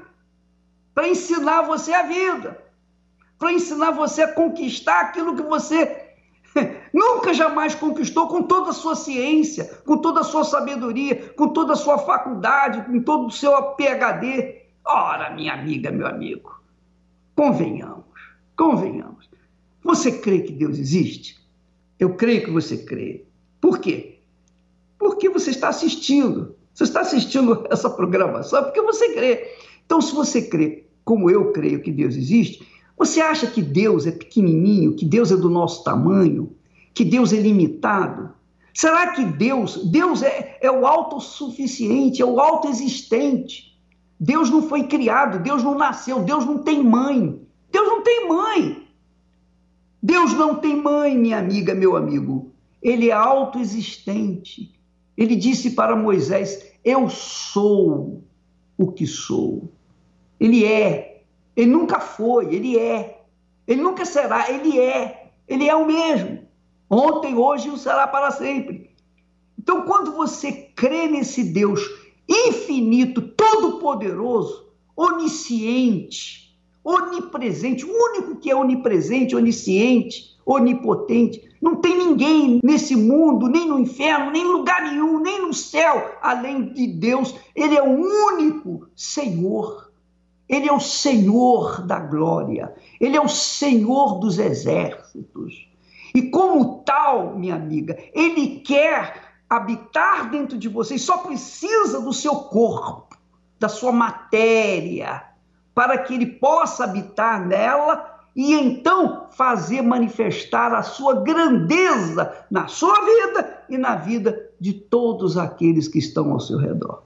para ensinar você a vida para ensinar você a conquistar aquilo que você nunca jamais conquistou com toda a sua ciência, com toda a sua sabedoria, com toda a sua faculdade, com todo o seu PhD. Ora, minha amiga, meu amigo, convenhamos, convenhamos. Você crê que Deus existe? Eu creio que você crê. Por quê? Porque você está assistindo. Você está assistindo essa programação porque você crê. Então, se você crê, como eu creio que Deus existe, você acha que Deus é pequenininho, que Deus é do nosso tamanho, que Deus é limitado? Será que Deus, Deus é, é o autossuficiente, é o autoexistente? Deus não foi criado, Deus não nasceu, Deus não tem mãe. Deus não tem mãe. Deus não tem mãe, minha amiga, meu amigo. Ele é autoexistente. Ele disse para Moisés: Eu sou o que sou. Ele é. Ele nunca foi, ele é. Ele nunca será, ele é. Ele é o mesmo. Ontem, hoje e será para sempre. Então, quando você crê nesse Deus infinito, todo-poderoso, onisciente, onipresente, o único que é onipresente, onisciente, onipotente, não tem ninguém nesse mundo, nem no inferno, nem em lugar nenhum, nem no céu, além de Deus. Ele é o único Senhor. Ele é o Senhor da glória, ele é o Senhor dos exércitos. E como tal, minha amiga, ele quer habitar dentro de você e só precisa do seu corpo, da sua matéria, para que ele possa habitar nela e então fazer manifestar a sua grandeza na sua vida e na vida de todos aqueles que estão ao seu redor.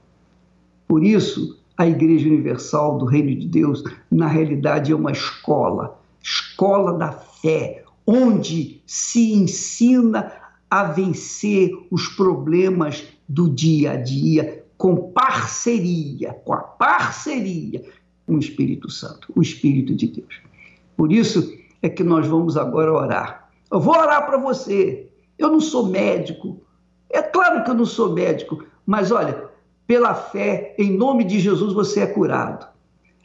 Por isso, a Igreja Universal do Reino de Deus, na realidade, é uma escola, escola da fé, onde se ensina a vencer os problemas do dia a dia com parceria, com a parceria com o Espírito Santo, o Espírito de Deus. Por isso é que nós vamos agora orar. Eu vou orar para você. Eu não sou médico. É claro que eu não sou médico, mas olha, pela fé, em nome de Jesus, você é curado.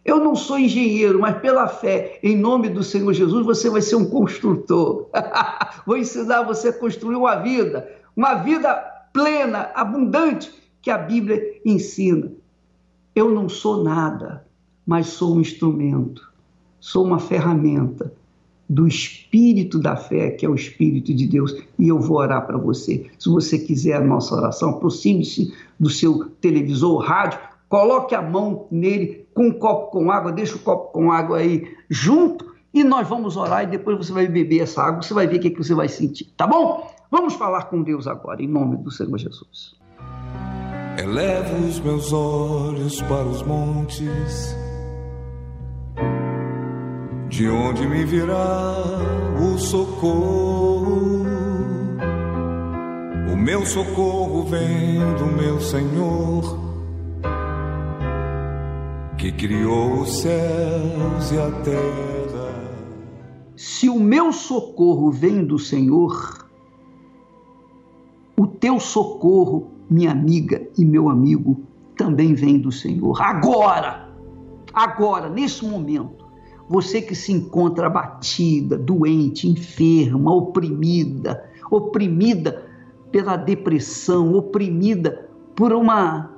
Eu não sou engenheiro, mas pela fé, em nome do Senhor Jesus, você vai ser um construtor. Vou ensinar você a construir uma vida, uma vida plena, abundante, que a Bíblia ensina. Eu não sou nada, mas sou um instrumento, sou uma ferramenta do espírito da fé, que é o espírito de Deus, e eu vou orar para você. Se você quiser a nossa oração, aproxime-se do seu televisor ou rádio, coloque a mão nele com um copo com água, deixa o copo com água aí junto e nós vamos orar e depois você vai beber essa água, você vai ver o que, é que você vai sentir, tá bom? Vamos falar com Deus agora, em nome do Senhor Jesus. Elevo os meus olhos para os montes de onde me virá o socorro? O meu socorro vem do meu Senhor, que criou os céus e a terra. Se o meu socorro vem do Senhor, o teu socorro, minha amiga e meu amigo, também vem do Senhor. Agora, agora, nesse momento você que se encontra abatida, doente, enferma, oprimida, oprimida pela depressão, oprimida por uma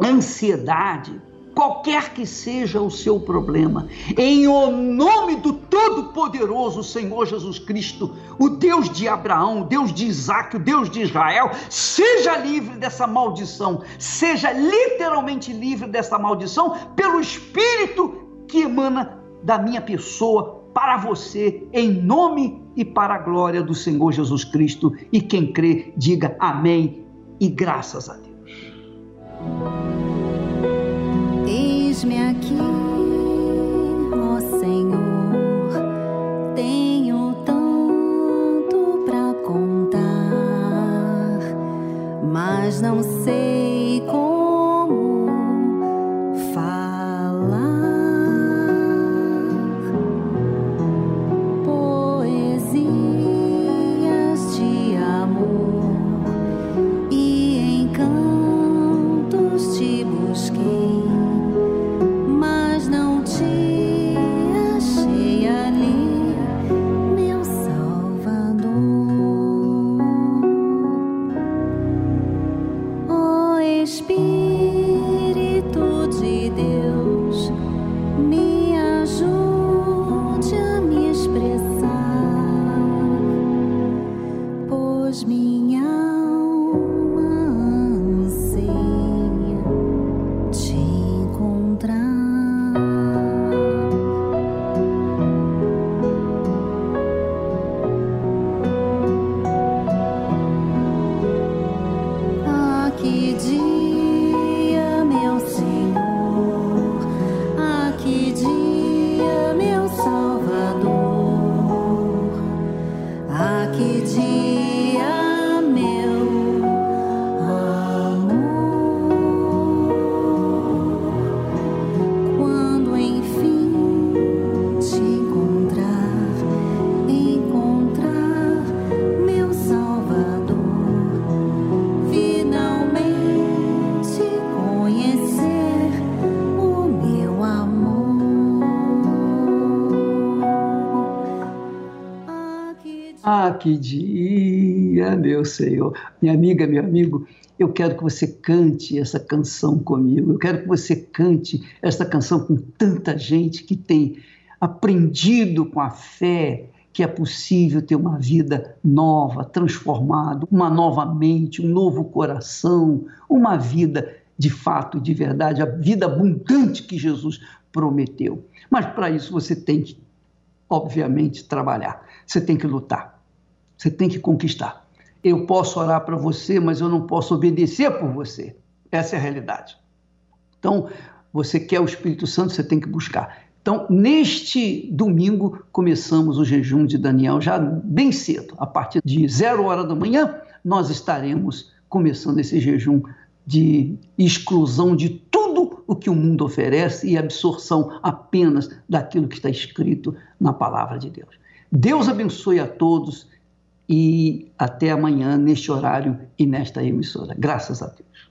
ansiedade, qualquer que seja o seu problema, em o nome do Todo-Poderoso Senhor Jesus Cristo, o Deus de Abraão, o Deus de Isaac, o Deus de Israel, seja livre dessa maldição, seja literalmente livre dessa maldição pelo Espírito que emana da minha pessoa para você, em nome e para a glória do Senhor Jesus Cristo. E quem crê, diga amém e graças a Deus. Eis-me aqui, ó Senhor, tenho tanto para contar, mas não sei. Que dia, meu Senhor. Minha amiga, meu amigo, eu quero que você cante essa canção comigo. Eu quero que você cante essa canção com tanta gente que tem aprendido com a fé que é possível ter uma vida nova, transformada, uma nova mente, um novo coração, uma vida de fato, de verdade, a vida abundante que Jesus prometeu. Mas para isso você tem que, obviamente, trabalhar, você tem que lutar. Você tem que conquistar. Eu posso orar para você, mas eu não posso obedecer por você. Essa é a realidade. Então, você quer o Espírito Santo, você tem que buscar. Então, neste domingo, começamos o jejum de Daniel já bem cedo. A partir de zero hora da manhã, nós estaremos começando esse jejum de exclusão de tudo o que o mundo oferece e absorção apenas daquilo que está escrito na palavra de Deus. Deus abençoe a todos e até amanhã neste horário e nesta emissora. Graças a Deus.